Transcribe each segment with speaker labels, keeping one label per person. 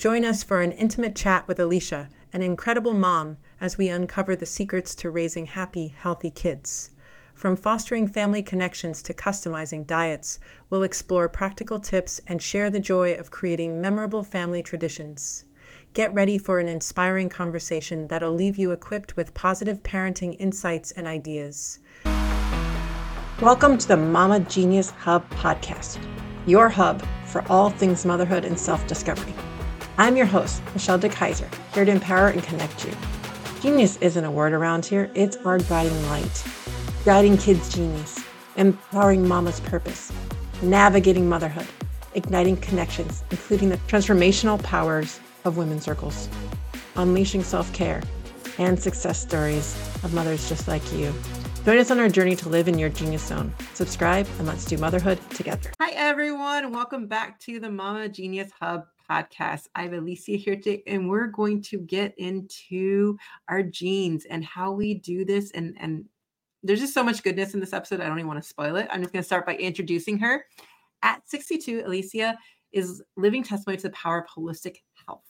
Speaker 1: Join us for an intimate chat with Alicia, an incredible mom, as we uncover the secrets to raising happy, healthy kids. From fostering family connections to customizing diets, we'll explore practical tips and share the joy of creating memorable family traditions. Get ready for an inspiring conversation that'll leave you equipped with positive parenting insights and ideas. Welcome to the Mama Genius Hub podcast, your hub for all things motherhood and self discovery. I'm your host, Michelle DeKeyser, here to empower and connect you. Genius isn't a word around here, it's our guiding light, guiding kids' genius, empowering mama's purpose, navigating motherhood, igniting connections, including the transformational powers of women's circles, unleashing self care, and success stories of mothers just like you. Join us on our journey to live in your genius zone. Subscribe and let's do motherhood together. Hi, everyone. Welcome back to the Mama Genius Hub podcast. I have Alicia here today, and we're going to get into our genes and how we do this. And, and there's just so much goodness in this episode. I don't even want to spoil it. I'm just going to start by introducing her. At 62, Alicia is living testimony to the power of holistic health.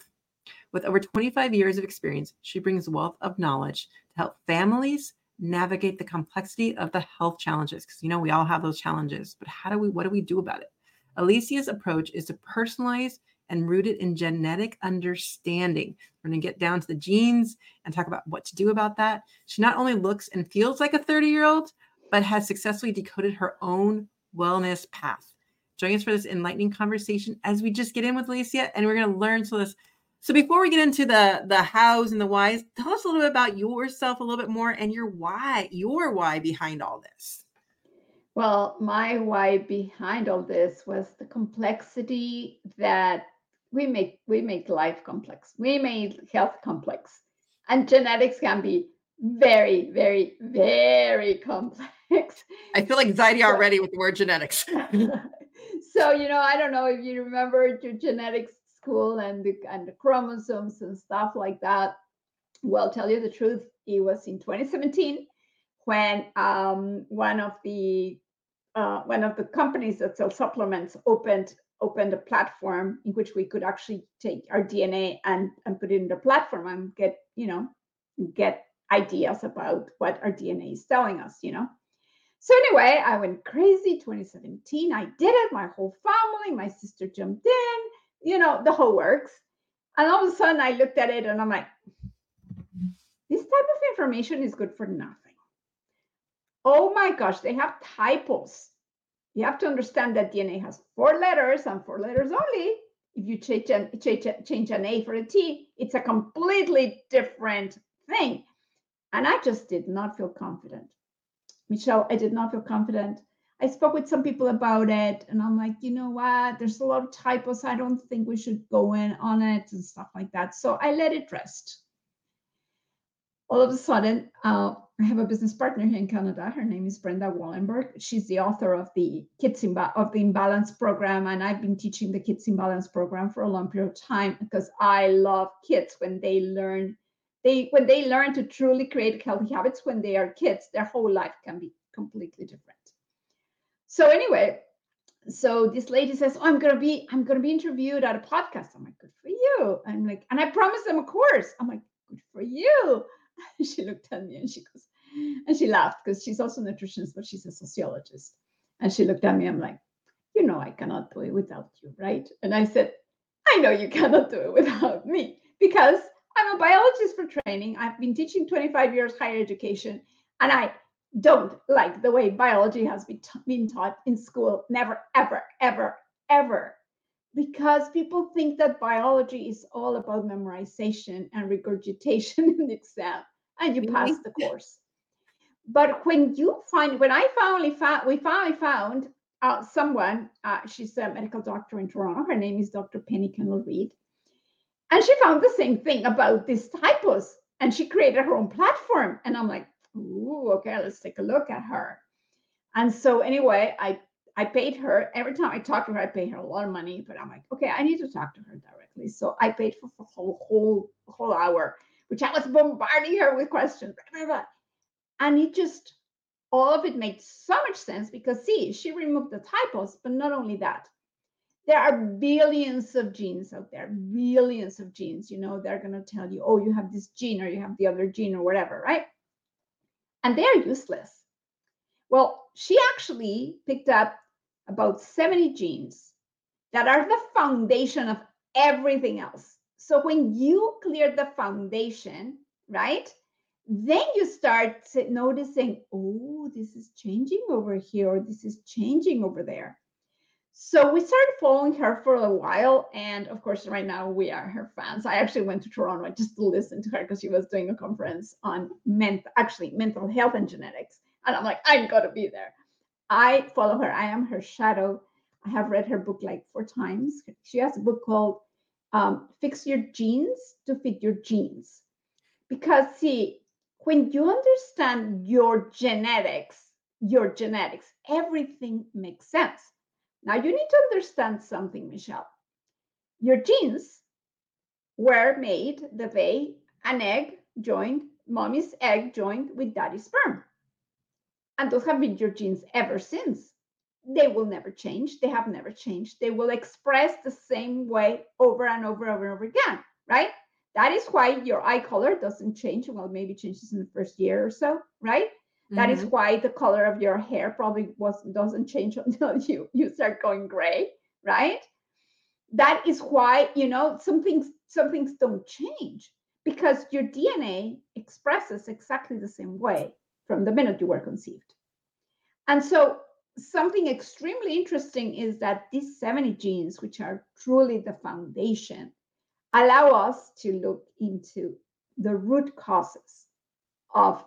Speaker 1: With over 25 years of experience, she brings wealth of knowledge to help families navigate the complexity of the health challenges. Because you know, we all have those challenges, but how do we, what do we do about it? Alicia's approach is to personalize and rooted in genetic understanding. We're going to get down to the genes and talk about what to do about that. She not only looks and feels like a 30 year old, but has successfully decoded her own wellness path. Join us for this enlightening conversation as we just get in with Alicia and we're going to learn so this. So before we get into the the hows and the whys, tell us a little bit about yourself a little bit more and your why, your why behind all this.
Speaker 2: Well, my why behind all this was the complexity that we make we make life complex. We make health complex. And genetics can be very very very complex.
Speaker 1: I feel like anxiety already with the word genetics.
Speaker 2: So you know i don't know if you remember your genetics school and the and the chromosomes and stuff like that. Well tell you the truth it was in 2017 when um, one of the uh, one of the companies that sell supplements opened opened a platform in which we could actually take our DNA and, and put it in the platform and get, you know, get ideas about what our DNA is telling us, you know. So anyway, I went crazy 2017. I did it, my whole family, my sister jumped in, you know, the whole works. And all of a sudden I looked at it and I'm like, this type of information is good for nothing. Oh my gosh, they have typos you have to understand that DNA has four letters and four letters only. If you change an, change, change an A for a T, it's a completely different thing. And I just did not feel confident. Michelle, I did not feel confident. I spoke with some people about it, and I'm like, you know what? There's a lot of typos. I don't think we should go in on it and stuff like that. So I let it rest. All of a sudden, uh, I have a business partner here in Canada. Her name is Brenda Wallenberg. She's the author of the Kids Imba- of the Imbalance program, and I've been teaching the Kids Imbalance program for a long period of time because I love kids when they learn they when they learn to truly create healthy habits when they are kids. Their whole life can be completely different. So anyway, so this lady says, "Oh, I'm gonna be I'm gonna be interviewed at a podcast." I'm like, "Good for you!" I'm like, and I promised them a course. I'm like, "Good for you." she looked at me and she goes, and she laughed because she's also a nutritionist, but she's a sociologist. And she looked at me, I'm like, you know, I cannot do it without you, right? And I said, I know you cannot do it without me because I'm a biologist for training. I've been teaching 25 years higher education, and I don't like the way biology has been, been taught in school. Never, ever, ever, ever. Because people think that biology is all about memorization and regurgitation in the exam, and you pass the course. But when you find when i finally found we finally found uh, someone uh, she's a medical doctor in toronto her name is dr penny kendall-reed and she found the same thing about these typos and she created her own platform and i'm like ooh okay let's take a look at her. And so anyway i i paid her every time i talk to her i pay her a lot of money but i'm like okay i need to talk to her directly. So i paid for a whole whole whole hour which i was bombarding her with questions blah, blah, blah. And it just, all of it made so much sense because see, she removed the typos, but not only that, there are billions of genes out there, billions of genes. You know, they're going to tell you, oh, you have this gene or you have the other gene or whatever, right? And they are useless. Well, she actually picked up about 70 genes that are the foundation of everything else. So when you clear the foundation, right? Then you start noticing, oh, this is changing over here, or this is changing over there. So we started following her for a while. And of course, right now we are her fans. I actually went to Toronto just to listen to her because she was doing a conference on mental, actually mental health and genetics. And I'm like, I'm going to be there. I follow her. I am her shadow. I have read her book like four times. She has a book called um, Fix Your Genes to Fit Your Jeans. Because, see, when you understand your genetics, your genetics, everything makes sense now you need to understand something, Michelle. Your genes were made the way an egg joined, mommy's egg joined with daddy's sperm. And those have been your genes ever since. They will never change. They have never changed. They will express the same way over and over and over, and over again, right? That is why your eye color doesn't change. Well, maybe changes in the first year or so, right? That mm-hmm. is why the color of your hair probably was doesn't change until you you start going gray, right? That is why you know some things some things don't change because your DNA expresses exactly the same way from the minute you were conceived. And so something extremely interesting is that these 70 genes, which are truly the foundation, allow us to look into the root causes of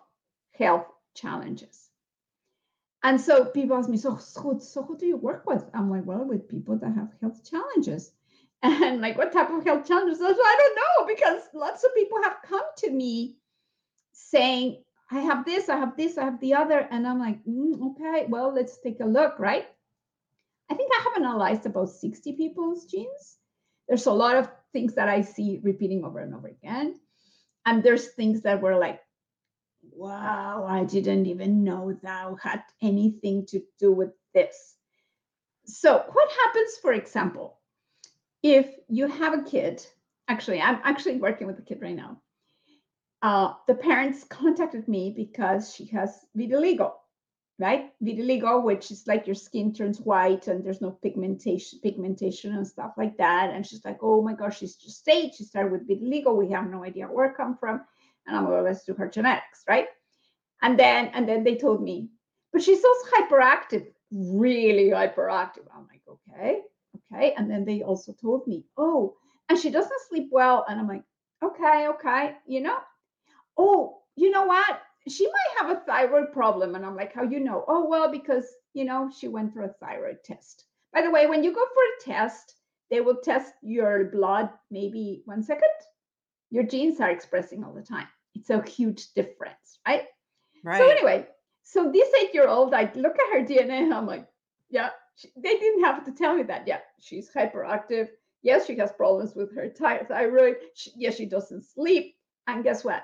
Speaker 2: health challenges. And so people ask me, so, so, so who do you work with? I'm like, well, with people that have health challenges. And like, what type of health challenges? I don't know because lots of people have come to me saying, I have this, I have this, I have the other. And I'm like, mm, okay, well, let's take a look, right? I think I have analyzed about 60 people's genes. There's a lot of things that I see repeating over and over again. And there's things that were like, wow, I didn't even know thou had anything to do with this. So, what happens, for example, if you have a kid? Actually, I'm actually working with a kid right now. Uh, the parents contacted me because she has vitiligo, right? Vitiligo, which is like your skin turns white and there's no pigmentation, pigmentation and stuff like that. And she's like, oh my gosh, she's just stage. She started with vitiligo. We have no idea where it come from and I'm like, let's do her genetics, right? And then and then they told me, but she's also hyperactive, really hyperactive. I'm like, okay, okay. And then they also told me, oh, and she doesn't sleep well. And I'm like, okay, okay, you know, oh, you know what? She might have a thyroid problem. And I'm like, how you know? Oh, well, because you know, she went for a thyroid test. By the way, when you go for a test, they will test your blood maybe one second your genes are expressing all the time. It's a huge difference, right? Right. So anyway, so this eight-year-old, I look at her DNA and I'm like, yeah, she, they didn't have to tell me that. Yeah, she's hyperactive. Yes, she has problems with her thyroid. Yes, she doesn't sleep. And guess what?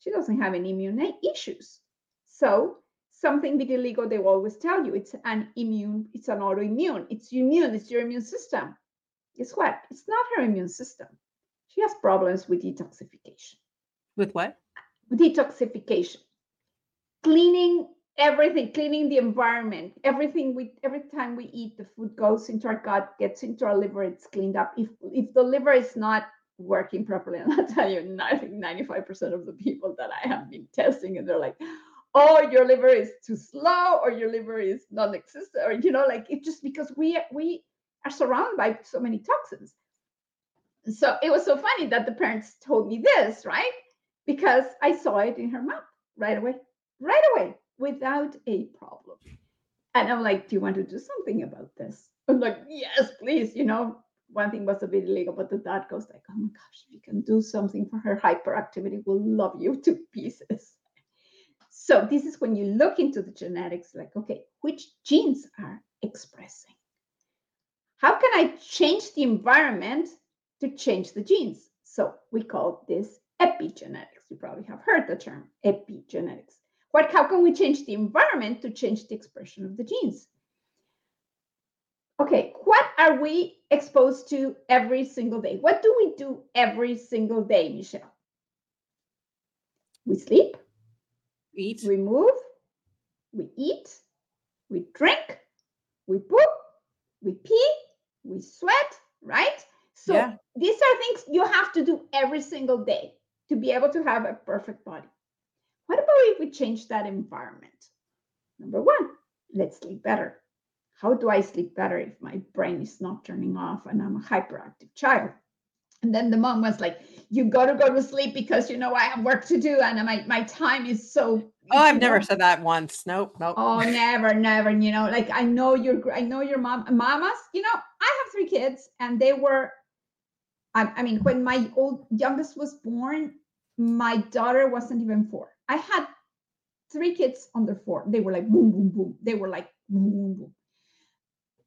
Speaker 2: She doesn't have any immune issues. So something vitiligo, they will always tell you it's an immune, it's an autoimmune. It's immune, it's your immune system. Guess what? It's not her immune system she has problems with detoxification.
Speaker 1: With what?
Speaker 2: Detoxification. Cleaning everything, cleaning the environment. Everything we every time we eat, the food goes into our gut, gets into our liver, it's cleaned up. If if the liver is not working properly, and I'll tell you, I think 95% of the people that I have been testing, and they're like, oh, your liver is too slow, or your liver is non-existent, or you know, like it's just because we we are surrounded by so many toxins so it was so funny that the parents told me this, right? Because I saw it in her mouth right away, right away, without a problem. And I'm like, do you want to do something about this? I'm like, yes, please. You know, one thing was a vitiligo, but the dad goes like, oh my gosh, if you can do something for her hyperactivity, we'll love you to pieces. So this is when you look into the genetics, like, okay, which genes are expressing? How can I change the environment to change the genes. So we call this epigenetics. You probably have heard the term epigenetics. What, how can we change the environment to change the expression of the genes? Okay, are we exposed to every single day? What do we do every single day, Michelle? We sleep,
Speaker 1: Eat.
Speaker 2: we move, we eat, we drink, we poop, we pee, we sweat, right? So
Speaker 1: Yeah.
Speaker 2: these are things you have to do every single day to be able to have a perfect body. What about if we change that environment? Number one, let's sleep better. How do I sleep better if my brain is not turning off and I'm a hyperactive child? And then the mom was like, You got to go to sleep because you know I have work to do and my, my time is so.
Speaker 1: Oh, I've never
Speaker 2: know,
Speaker 1: said that once. Nope. Nope.
Speaker 2: Oh, never, never. You know, like I know your, I know your mom, mamas. You know, I have three kids, and they were. I, I mean, when my old youngest was born, my daughter wasn't even four. I had three kids under four. They were like boom, boom, boom. They were like boom, boom, boom.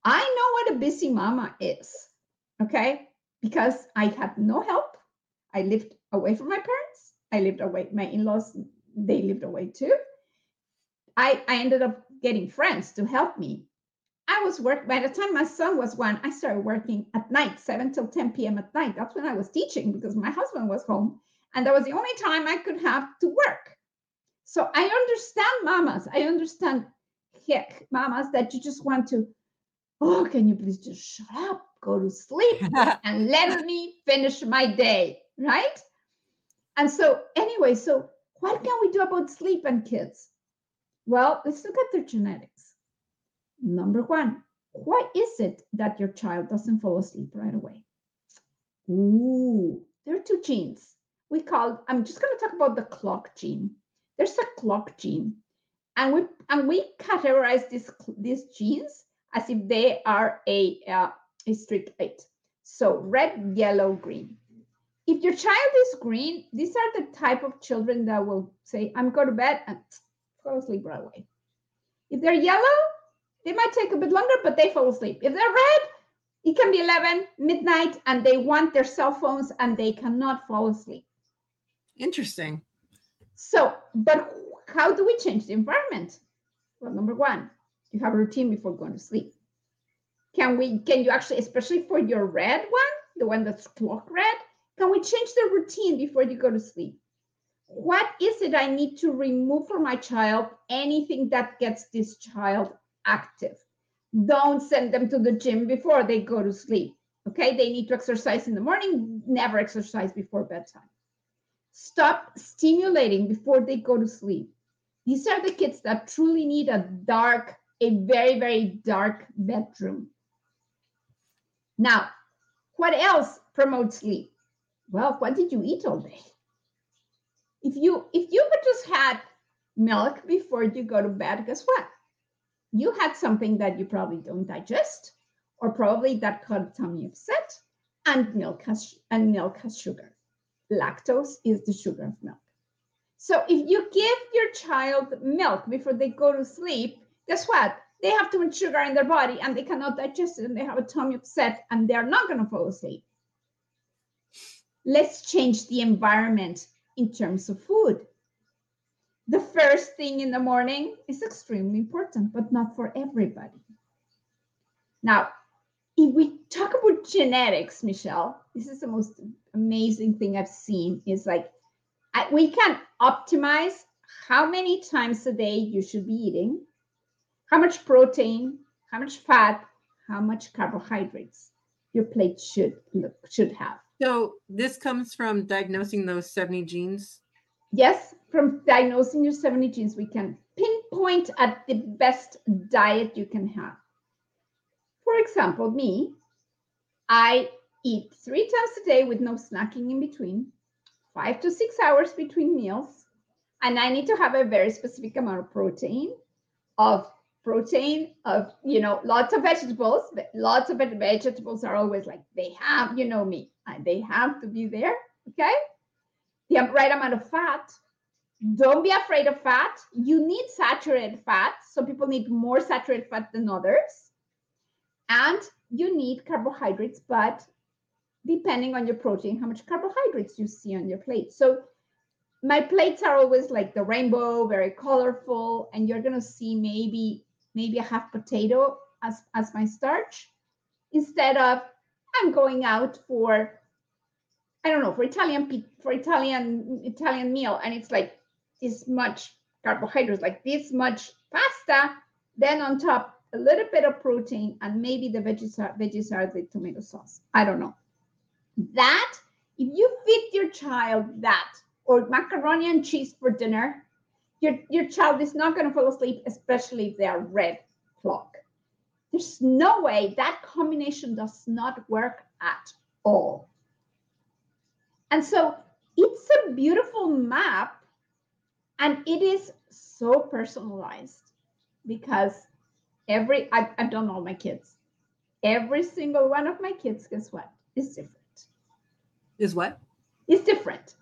Speaker 2: I know what a busy mama is. Okay, because I had no help. I lived away from my parents. I lived away. My in-laws, they lived away too. I, I ended up getting friends to help me. I was work by the time my son was one, I started working at night, 7 till 10 p.m. at night. That's when I was teaching because my husband was home. And that was the only time I could have to work. So I understand mamas. I understand heck, mamas, that you just want to, oh, can you please just shut up, go to sleep, and let me finish my day, right? And so, anyway, so what can we do about sleep and kids? Well, let's look at their genetics. Number one, why is it that your child doesn't fall asleep right away? Ooh, there are two genes. We call, I'm just going to talk about the clock gene. There's a clock gene, and we and we categorize these these genes as if they are a uh, a street light. So red, yellow, green. If your child is green, these are the type of children that will say, "I'm going to bed," and fall asleep right away. If they're yellow, they might take a bit longer, but they fall asleep. If they're red, it can be 11, midnight, and they want their cell phones and they cannot fall asleep.
Speaker 1: Interesting.
Speaker 2: So, but how do we change the environment? Well, number one, you have a routine before going to sleep. Can we, can you actually, especially for your red one, the one that's clock red, can we change the routine before you go to sleep? what is it I need to remove for my child? Anything that gets this child active. Don't send them to the gym before they go to sleep. Okay, they need to exercise in the morning, never exercise before bedtime. Stop stimulating before they go to sleep. These are the kids that truly need a dark, a very, very dark bedroom. Now, what else promotes sleep? Well, what did you eat all day? if you if you had just had milk before you go to bed guess what you had something that you probably don't digest or probably that caused tummy upset and milk has and milk has sugar lactose is the sugar of milk so if you give your child milk before they go to sleep guess what they have too much sugar in their body and they cannot digest it and they have a tummy upset and they're not going to fall asleep let's change the environment in terms of food. The first thing in the morning is extremely important, but not for everybody. Now, if we talk about genetics, Michelle, this is the most amazing thing I've seen is like I, we can optimize how many times a day you should be eating, how much protein, how much fat, how much carbohydrates your plate should look, should have.
Speaker 1: So this comes from diagnosing those 70 genes.
Speaker 2: Yes, from diagnosing your 70 genes, we can pinpoint at the best diet you can have. For example, me, I eat three times a day with no snacking in between, five to six hours between meals, and I need to have a very specific amount of protein, of protein, of you know, lots of vegetables. Lots of vegetables are always like they have, you know me, they have to be there. Okay, the right amount of fat. Don't be afraid of fat. You need saturated fat. Some people need more saturated fat than others. And you need carbohydrates, but depending on your protein, how much carbohydrates you see on your plate. So my plates are always like the rainbow, very colorful, and you're gonna see maybe maybe a half potato as as my starch, instead of I'm going out for I don't know for Italian for Italian Italian meal and it's like this much carbohydrates, like this much pasta, then on top a little bit of protein and maybe the veggies are, veggies are the tomato sauce. I don't know. That if you feed your child that or macaroni and cheese for dinner, your, your child is not going to fall asleep, especially if they are red clock. There's no way that combination does not work at all. And so it's a beautiful map and it is so personalized because every I've, I've done all my kids. Every single one of my kids guess what? Is different.
Speaker 1: Is what?
Speaker 2: Is different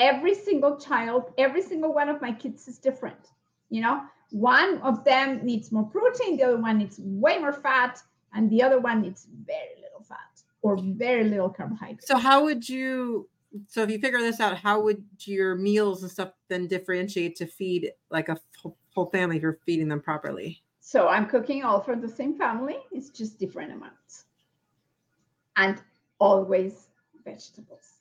Speaker 2: every single child every single one of my kids is different you know? One of them needs more protein the other one needs way more fat and the other one needs very little fat or very little carbohydrate
Speaker 1: so how would you so if you figure this out how would your meals and stuff then differentiate to feed like a whole family if you're feeding them properly?
Speaker 2: So i'm cooking all for the same family it's just different amounts. And always vegetables.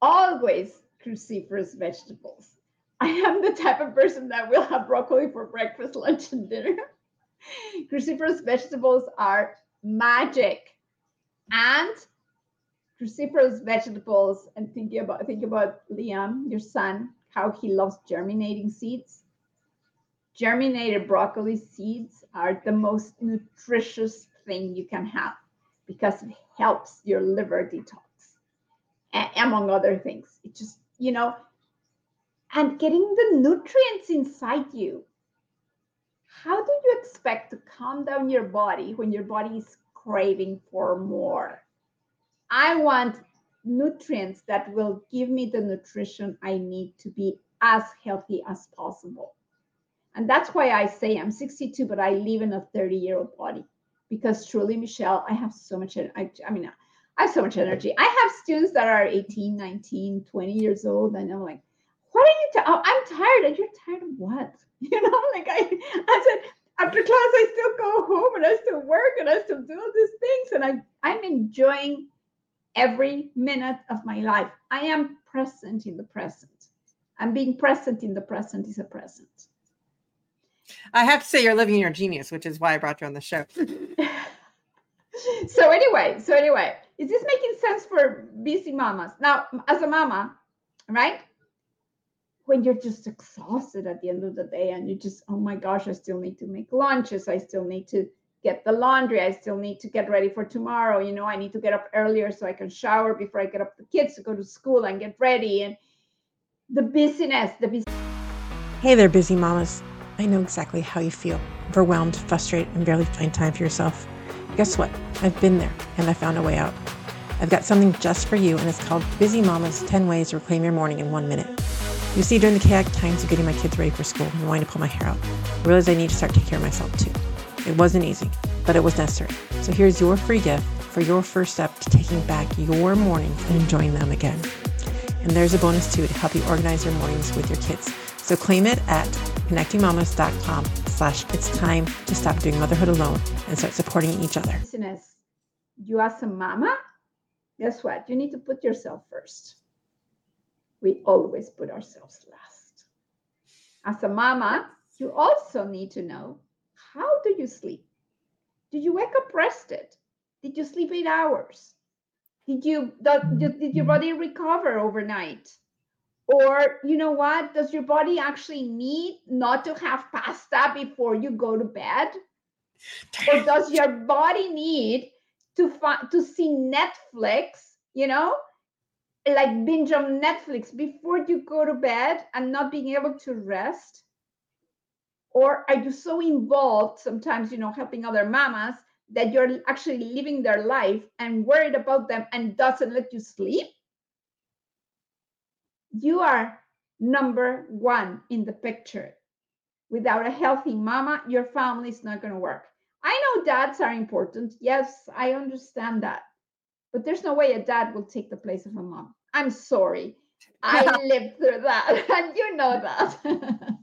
Speaker 2: Always cruciferous vegetables i am the type of person that will have broccoli for breakfast lunch and dinner cruciferous vegetables are magic and cruciferous vegetables and thinking about think about Liam, your son, how he loves germinating seeds. Germinated broccoli seeds are the most nutritious thing you can have because it helps your liver detox, among other things. It just, you know, and getting the nutrients inside you. How do you expect to calm down your body when your body is craving for more? I want nutrients that will give me the nutrition I need to be as healthy as possible. And that's why I say I'm 62, but I live in a 30 year old body because truly, Michelle, I have so much, I, I mean, I have so much energy. I have students that are 18, 19, 20 years old, and I'm like, what are you, ta- oh, I'm tired. And you're tired of what? You know, like I, I said, after class, I still go home and I still work and I still do all these things. And I, I'm enjoying every minute of my life. I am present in the present. And being present in the present is a present.
Speaker 1: I have to say, you're living your genius, which is why I brought you on the show.
Speaker 2: so anyway, so anyway, is this making sense for busy mamas? Now, as a mama, right? When you're just exhausted at the end of the day and you just, oh my gosh, I still need to make lunches. I still need to get the laundry. I still need to get ready for tomorrow. You know, I need to get up earlier so I can shower before I get up the kids to go to school and get ready. And the busyness, the busy.
Speaker 1: Hey there, busy mamas. I know exactly how you feel overwhelmed, frustrated, and barely find time for yourself. Guess what? I've been there and I found a way out. I've got something just for you, and it's called Busy Mama's 10 Ways to Reclaim Your Morning in One Minute. You see, during the chaotic times of getting my kids ready for school and wanting to pull my hair out, I realized I need to start taking care of myself too. It wasn't easy, but it was necessary. So here's your free gift for your first step to taking back your mornings and enjoying them again. And there's a bonus too to help you organize your mornings with your kids. So claim it at connectingmamas.com slash it's time to stop doing motherhood alone and start supporting each other.
Speaker 2: You as a mama, guess what? You need to put yourself first. We always put ourselves last. As a mama, you also need to know how do you sleep? Did you wake up rested? Did you sleep eight hours? Did you did your body recover overnight? Or you know what? Does your body actually need not to have pasta before you go to bed? Or does your body need to find to see Netflix, you know, like binge on Netflix before you go to bed and not being able to rest? Or are you so involved sometimes, you know, helping other mamas that you're actually living their life and worried about them and doesn't let you sleep? You are number one in the picture. Without a healthy mama, your family is not going to work. I know dads are important. Yes, I understand that. But there's no way a dad will take the place of a mom. I'm sorry. I lived through that, and you know that.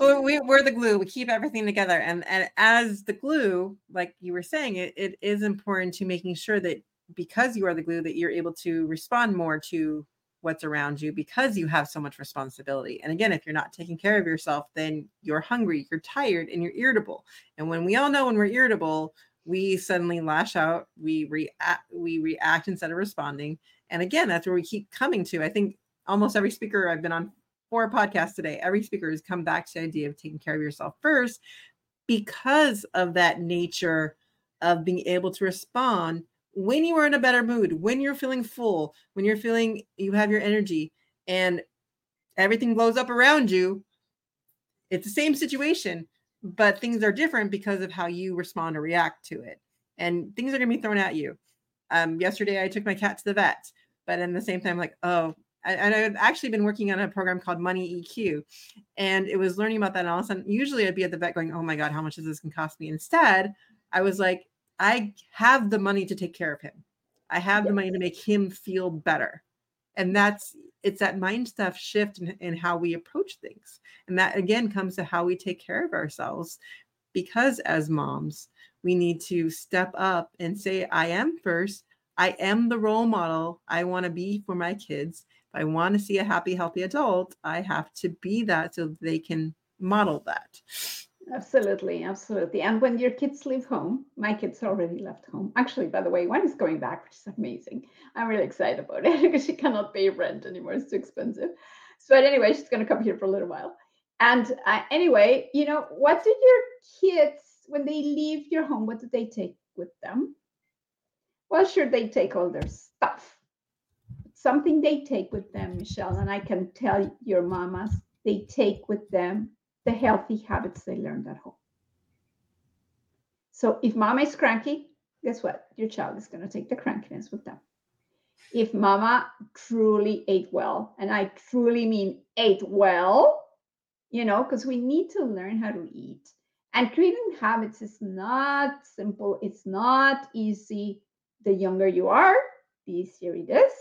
Speaker 1: well, we, we're the glue. We keep everything together. And, and as the glue, like you were saying, it, it is important to making sure that because you are the glue, that you're able to respond more to what's around you because you have so much responsibility. And again, if you're not taking care of yourself, then you're hungry, you're tired, and you're irritable. And when we all know when we're irritable, we suddenly lash out, we react, we react instead of responding. And again, that's where we keep coming to. I think almost every speaker I've been on four podcast today, every speaker has come back to the idea of taking care of yourself first because of that nature of being able to respond when you are in a better mood, when you're feeling full, when you're feeling you have your energy and everything blows up around you. It's the same situation, but things are different because of how you respond or react to it. And things are going to be thrown at you. Um, yesterday, I took my cat to the vet, but in the same time, like, oh, and I've actually been working on a program called Money EQ, and it was learning about that. And all of a sudden, usually I'd be at the vet going, "Oh my god, how much is this going to cost me?" Instead, I was like, "I have the money to take care of him. I have yes. the money to make him feel better." And that's it's that mind stuff shift in, in how we approach things, and that again comes to how we take care of ourselves, because as moms, we need to step up and say, "I am first. I am the role model I want to be for my kids." If I want to see a happy, healthy adult, I have to be that so they can model that.
Speaker 2: Absolutely, absolutely. And when your kids leave home, my kids already left home. Actually, by the way, one is going back, which is amazing. I'm really excited about it because she cannot pay rent anymore. It's too expensive. So, but anyway, she's going to come here for a little while. And uh, anyway, you know, what did your kids, when they leave your home, what did they take with them? Well, sure, they take all their stuff something they take with them, Michelle, and I can tell your mamas, they take with them the healthy habits they learned at home. So if mama is cranky, guess what? Your child is going to take the crankiness with them. If mama truly ate well, and I truly mean ate well, you know, because we need to learn how to eat. And creating habits is not simple, it's not easy. The younger you are, the easier it is.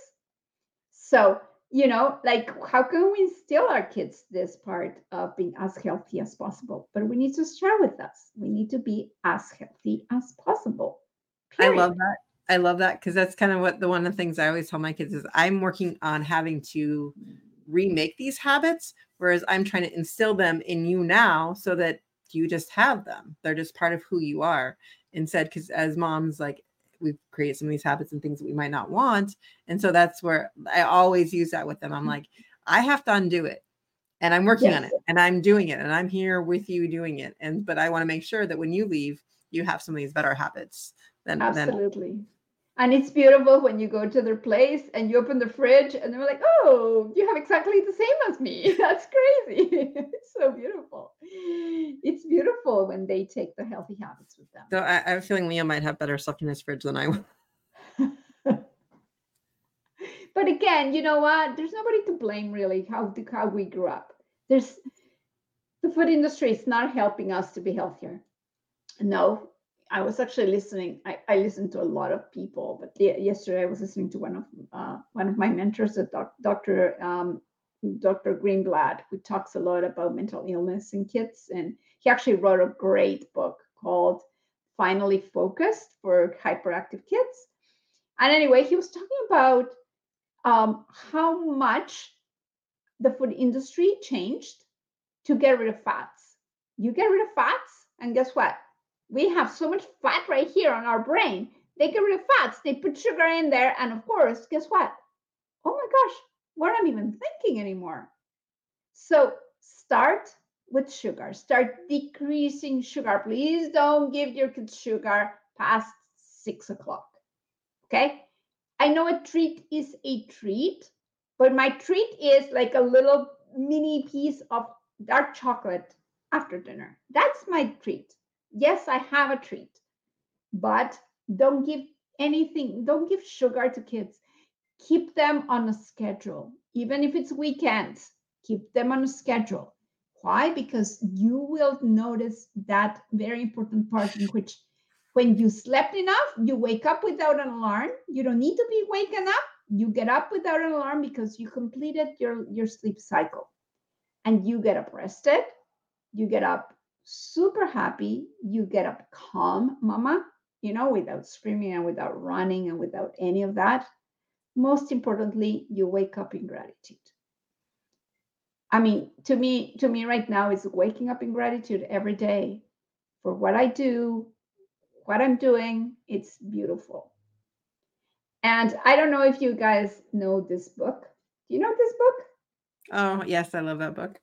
Speaker 2: So, you know, like how can we instill our kids this part of being as healthy as possible? But we need to start with us. We need to be as healthy as possible.
Speaker 1: Period. I love that. I love that because that's kind of what the one of the things I always tell my kids is I'm working on having to remake these habits, whereas I'm trying to instill them in you now so that you just have them. They're just part of who you are. Instead, because as moms, like we've created some of these habits and things that we might not want. And so that's where I always use that with them. I'm mm. like, I have to undo it. And I'm working yes. on it and I'm doing it and I'm here with you doing it. And but I want to make sure that when you leave, you have some of these better habits than
Speaker 2: absolutely. And it's beautiful when you go to their place and you open the fridge and they're like, oh, you have exactly the same as me. That's crazy. it's so beautiful. Beautiful when they take the healthy habits with them.
Speaker 1: So I, I have a feeling Leo might have better stuff in his fridge than I will.
Speaker 2: but again, you know what? There's nobody to blame really how, how we grew up. There's the food industry is not helping us to be healthier. No, I was actually listening. I, I listened to a lot of people, but yesterday I was listening to one of uh, one of my mentors, doc, Dr. Um, Dr. Greenblatt, who talks a lot about mental illness in kids, and he actually wrote a great book called "Finally Focused" for hyperactive kids. And anyway, he was talking about um, how much the food industry changed to get rid of fats. You get rid of fats, and guess what? we have so much fat right here on our brain. They get rid of fats, they put sugar in there, and of course, guess what? Oh my gosh, we're not even thinking anymore. So start with sugar. Start decreasing sugar. Please don't give your kids sugar past six o'clock. Okay. I know a treat is a treat, but my treat is like a little mini piece of dark chocolate after dinner. That's my treat yes, I have a treat, but don't give anything, don't give sugar to kids. Keep them on a schedule, even if it's weekends, keep them on a schedule. Why? Because you will notice that very important part in which when you slept enough, you wake up without an alarm. You don't need to be waken up. You get up without an alarm because you completed your, your sleep cycle and you get up rested you get up super happy, you get up calm, mama, you know, without screaming and without running and without any of that. Most importantly, you wake up in gratitude. I mean, to me, to me right now is waking up in gratitude every day for what I do, what I'm doing. It's beautiful. And I don't know if you guys know this book. Do you know this book?
Speaker 1: Oh, yes, I love that book.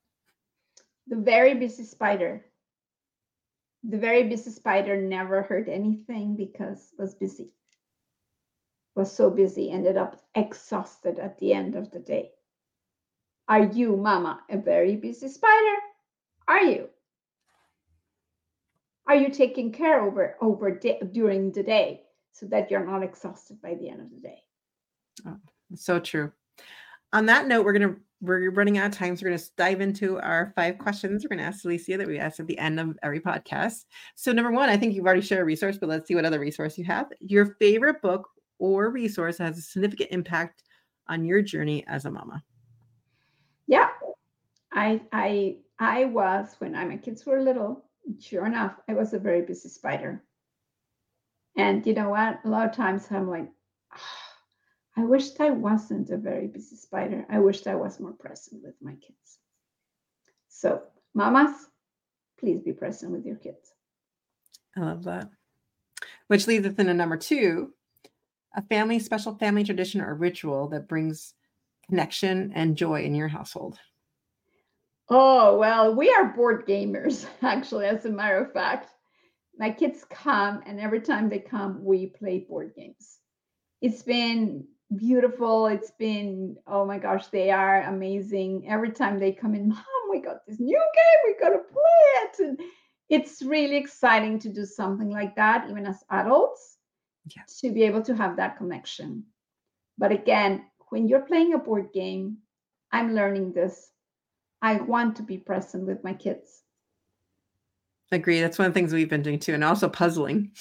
Speaker 2: The Very Busy Spider. The Very Busy Spider never heard anything because was busy. Was so busy, ended up exhausted at the end of the day. Are you, Mama, a very busy spider? Are you? Are you taking care over over during the day so that you're not exhausted by the end of the day?
Speaker 1: Oh, so true. On that note, we're gonna we're running out of time, so we're gonna dive into our five questions. We're gonna ask Alicia that we ask at the end of every podcast. So number one, I think you've already shared a resource, but let's see what other resource you have. Your favorite book or resource that has a significant impact on your journey as a mama?
Speaker 2: Yeah. I i i was when I, my kids were little sure enough i was a very busy spider. And you know what? A lot of times i'm like oh, i wished i wasn't a very busy spider. I wished i was more present with my kids. So mamas please be present with your kids.
Speaker 1: I love that. Which leads us into number two a family special family tradition or ritual that brings connection and joy in your household?
Speaker 2: Oh, well, we are board gamers, actually, as a matter of fact. My kids come, and every time they come, we play board games. It's been beautiful. It's been, oh my gosh, they are amazing. Every time they come in, Mom, we got this new game, we got to play it. And it's really exciting to do something like that, even as adults, yeah. to be able to have that connection. But again, when you're playing a board game, I'm learning this. I want to be present with my kids.
Speaker 1: Agree. That's one of the things we've been doing too, and also puzzling.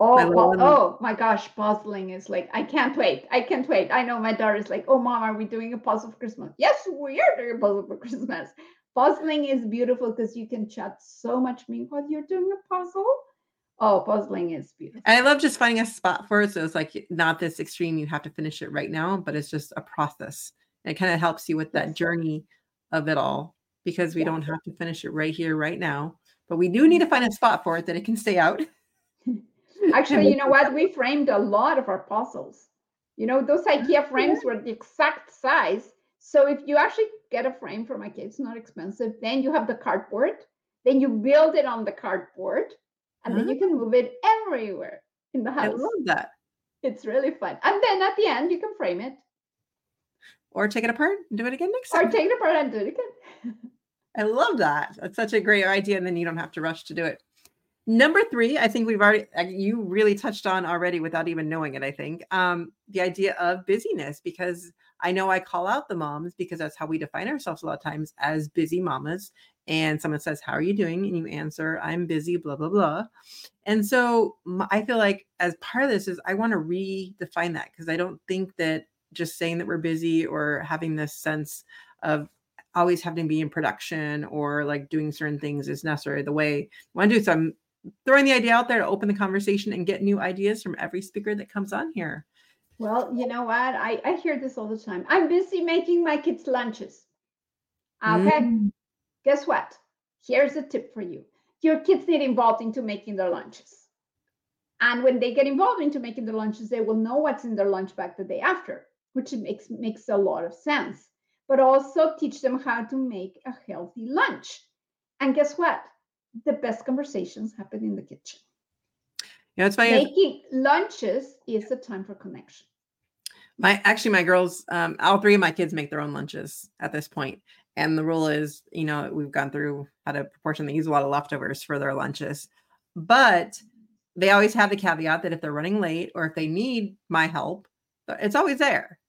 Speaker 2: Oh, my oh, oh my gosh, puzzling is like I can't wait. I can't wait. I know my daughter's like, "Oh, mom, are we doing a puzzle for Christmas?" Yes, we are doing a puzzle for Christmas. Puzzling is beautiful because you can chat so much meanwhile you're doing a puzzle. Oh, puzzling is beautiful.
Speaker 1: And I love just finding a spot for it. So it's like not this extreme, you have to finish it right now, but it's just a process. And it kind of helps you with that journey of it all because we yeah. don't have to finish it right here, right now. But we do need to find a spot for it that it can stay out.
Speaker 2: Actually, you know what? We framed a lot of our puzzles. You know, those IKEA frames were the exact size. So if you actually get a frame from IKEA, it's not expensive. Then you have the cardboard. Then you build it on the cardboard and then you can move it everywhere in the house. I
Speaker 1: love that.
Speaker 2: It's really fun. And then at the end, you can frame it.
Speaker 1: Or take it apart and do it again next
Speaker 2: time. Or take it apart and do it again.
Speaker 1: I love that. That's such a great idea. And then you don't have to rush to do it. Number three, I think we've already, you really touched on already without even knowing it, I think. Um, the idea of busyness, because I know I call out the moms because that's how we define ourselves a lot of times as busy mamas and someone says, How are you doing? And you answer, I'm busy, blah, blah, blah. And so I feel like as part of this is I want to redefine that because I don't think that just saying that we're busy or having this sense of always having to be in production or like doing certain things is necessarily the way I want to do. So I'm throwing the idea out there to open the conversation and get new ideas from every speaker that comes on here.
Speaker 2: Well, you know what? I, I hear this all the time. I'm busy making my kids' lunches. Okay. Mm. Guess what? Here's a tip for you. Your kids get involved into making their lunches. And when they get involved into making their lunches, they will know what's in their lunch bag the day after, which makes, makes a lot of sense. But also teach them how to make a healthy lunch. And guess what? The best conversations happen in the kitchen.
Speaker 1: Yeah, it's funny.
Speaker 2: Making lunches is a time for connection.
Speaker 1: My actually, my girls, um, all three of my kids make their own lunches at this point, and the rule is, you know, we've gone through how to proportionally use a lot of leftovers for their lunches. But they always have the caveat that if they're running late or if they need my help, it's always there.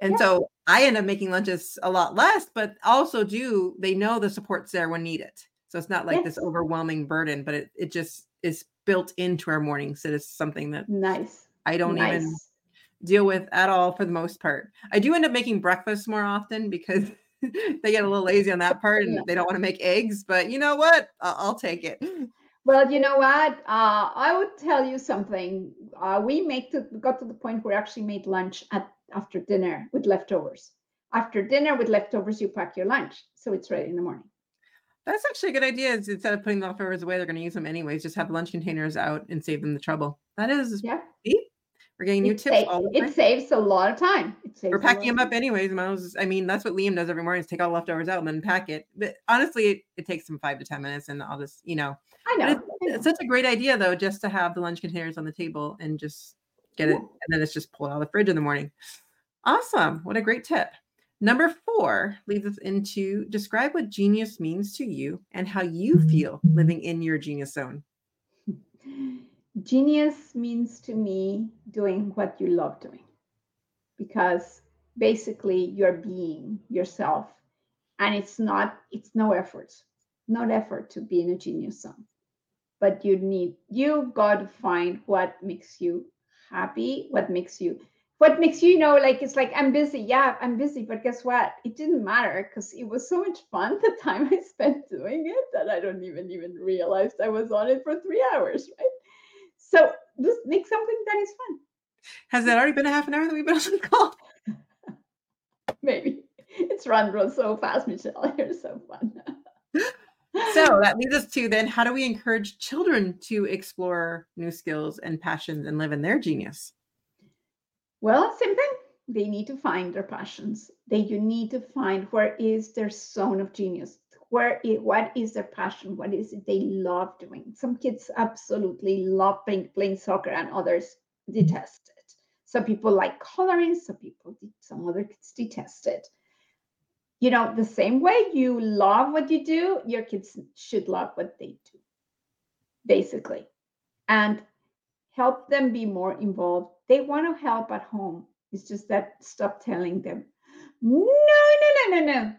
Speaker 1: And yeah. so I end up making lunches a lot less, but also do they know the support's there when needed. So it's not like yes. this overwhelming burden, but it, it just is built into our mornings. So it's something that
Speaker 2: nice.
Speaker 1: I don't nice. even deal with at all for the most part. I do end up making breakfast more often because they get a little lazy on that part and they don't want to make eggs, but you know what? I'll, I'll take it.
Speaker 2: Well, you know what? Uh, I would tell you something. Uh, we make to, got to the point where we actually made lunch at after dinner with leftovers. After dinner with leftovers, you pack your lunch, so it's ready in the morning.
Speaker 1: That's actually a good idea. Instead of putting the leftovers away, they're going to use them anyways. Just have lunch containers out and save them the trouble. That is
Speaker 2: yeah.
Speaker 1: We're getting new
Speaker 2: it
Speaker 1: tips all the
Speaker 2: time. It saves a lot of time.
Speaker 1: We're packing them up anyways. Miles, I mean, that's what Liam does every morning is take all the leftovers out and then pack it. But honestly, it, it takes them five to 10 minutes and I'll just, you know.
Speaker 2: I know. It's,
Speaker 1: it's, such a great idea though, just to have the lunch containers on the table and just get it. And then it's just pulled out of the fridge in the morning. Awesome. What a great tip. Number four leads us into describe what genius means to you and how you mm-hmm. feel living in your genius zone.
Speaker 2: Genius means to me doing what you love doing because basically you're being yourself and it's not it's no effort not effort to be in a genius zone but you need you got to find what makes you happy what makes you what makes you know like it's like i'm busy yeah i'm busy but guess what it didn't matter because it was so much fun the time i spent doing it that i don't even even realized i was on it for three hours right so just make something that is fun.
Speaker 1: Has that already been a half an hour that we've been on the call?
Speaker 2: Maybe. It's run run so fast, Michelle. You're so fun.
Speaker 1: so that leads us to then how do we encourage children to explore new skills and passions and live in their genius?
Speaker 2: Well, same thing. They need to find their passions. They you need to find where is their zone of genius? Where it, what is their passion? What is it they love doing? Some kids absolutely love playing, playing soccer and others detest it. Some people like coloring some people some other kids detest it. You know the same way you love what you do your kids should love what they do basically. And help them be more involved they want to help at home it's just that stop telling them no no no no no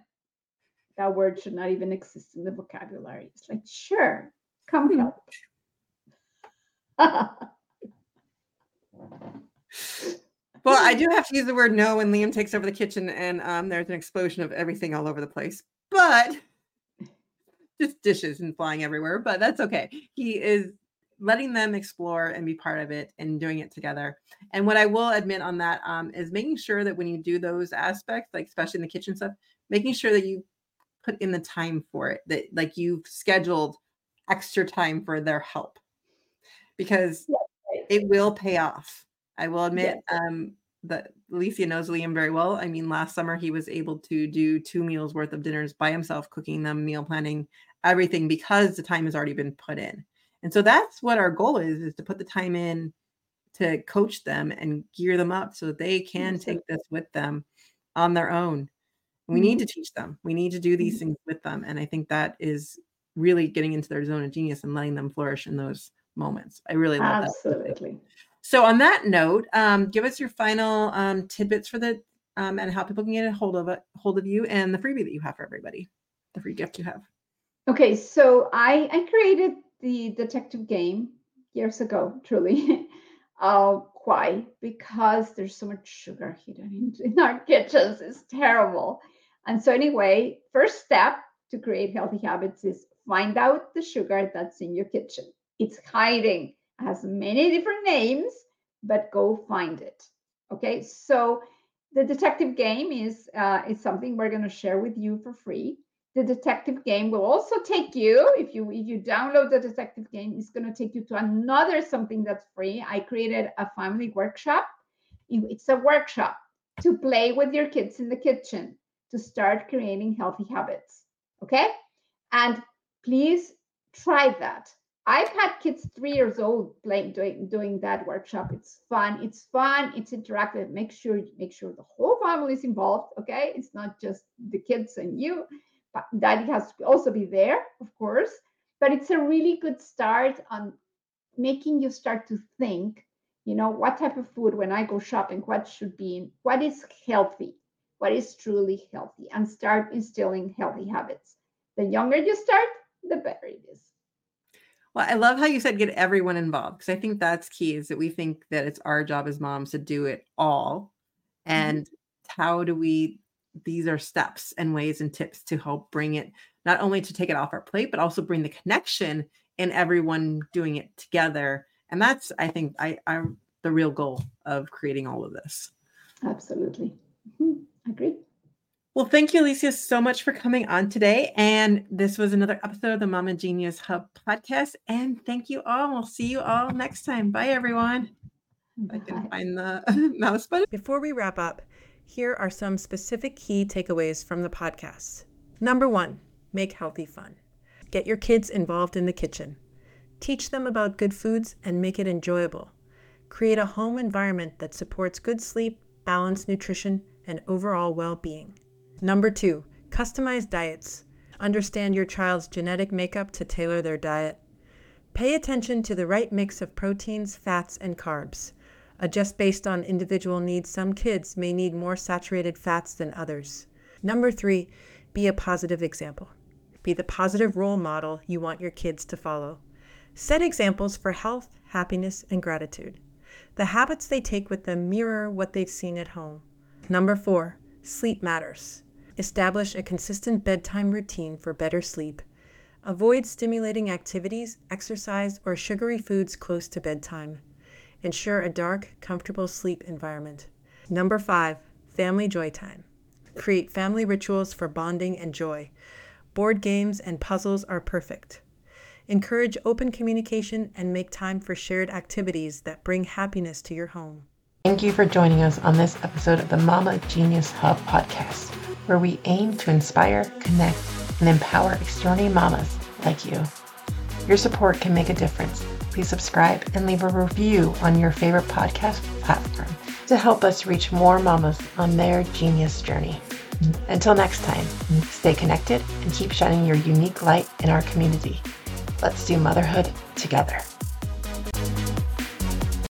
Speaker 2: that word should not even exist in the vocabulary. It's like, sure, come hmm. help.
Speaker 1: well, I do have to use the word no when Liam takes over the kitchen and um, there's an explosion of everything all over the place. But just dishes and flying everywhere, but that's okay. He is letting them explore and be part of it and doing it together. And what I will admit on that um, is making sure that when you do those aspects, like especially in the kitchen stuff, making sure that you put in the time for it that like you've scheduled extra time for their help because it will pay off i will admit um that Alicia knows Liam very well. I mean, last summer he was able to do two meals worth of dinners by himself, cooking them, meal planning, everything because the time has already been put in. And so that's what our goal is: is to put the time in to coach them and gear them up so that they can take this with them on their own. We need to mm-hmm. teach them. We need to do these mm-hmm. things with them. And I think that is really getting into their zone of genius and letting them flourish in those moments. I really love
Speaker 2: Absolutely. that. Absolutely.
Speaker 1: So on that note, um, give us your final um, tidbits for the um, and how people can get a hold of it, hold of you and the freebie that you have for everybody, the free gift you have.
Speaker 2: Okay, so I I created the detective game years ago, truly. uh, why? Because there's so much sugar hidden in, in our kitchens. It's terrible. And so, anyway, first step to create healthy habits is find out the sugar that's in your kitchen. It's hiding, it has many different names, but go find it. Okay, so the detective game is uh, is something we're going to share with you for free. The detective game will also take you if you if you download the detective game, it's going to take you to another something that's free. I created a family workshop. It's a workshop to play with your kids in the kitchen to start creating healthy habits. Okay. And please try that. I've had kids three years old playing doing doing that workshop. It's fun. It's fun. It's interactive. Make sure make sure the whole family is involved. Okay, it's not just the kids and you. Daddy has to also be there, of course. But it's a really good start on making you start to think. You know what type of food when I go shopping, what should be in, what is healthy, what is truly healthy and start instilling healthy habits. The younger you start, the better it is.
Speaker 1: Well, I love how you said get everyone involved because I think that's key is that we think that it's our job as moms to do it all. Mm-hmm. And mm-hmm. how do we these are steps and ways and tips to help bring it not only to take it off our plate, but also bring the connection and everyone doing it together. And that's, I think, I, I the real goal of creating all of this.
Speaker 2: Absolutely. Mm-hmm. Agree.
Speaker 1: Well, thank you, Alicia, so much for coming on today. And this was another episode of the Mama Genius Hub podcast. And thank you all. We'll see you all next time. Bye, everyone. Bye. I can find the mouse button.
Speaker 3: Before we wrap up, here are some specific key takeaways from the podcast. Number one, make healthy fun. Get your kids involved in the kitchen. Teach them about good foods and make it enjoyable. Create a home environment that supports good sleep, balanced nutrition, and overall well being. Number two, customize diets. Understand your child's genetic makeup to tailor their diet. Pay attention to the right mix of proteins, fats, and carbs. Uh, Adjust based on individual needs. Some kids may need more saturated fats than others. Number three, be a positive example. Be the positive role model you want your kids to follow. Set examples for health, happiness, and gratitude. The habits they take with them mirror what they've seen at home. Number four, sleep matters. Establish a consistent bedtime routine for better sleep. Avoid stimulating activities, exercise, or sugary foods close to bedtime. Ensure a dark, comfortable sleep environment. Number five, family joy time. Create family rituals for bonding and joy. Board games and puzzles are perfect. Encourage open communication and make time for shared activities that bring happiness to your home.
Speaker 4: Thank you for joining us on this episode of the Mama Genius Hub podcast where we aim to inspire, connect, and empower extraordinary mamas like you. Your support can make a difference. Please subscribe and leave a review on your favorite podcast platform to help us reach more mamas on their genius journey. Until next time, stay connected and keep shining your unique light in our community. Let's do motherhood together.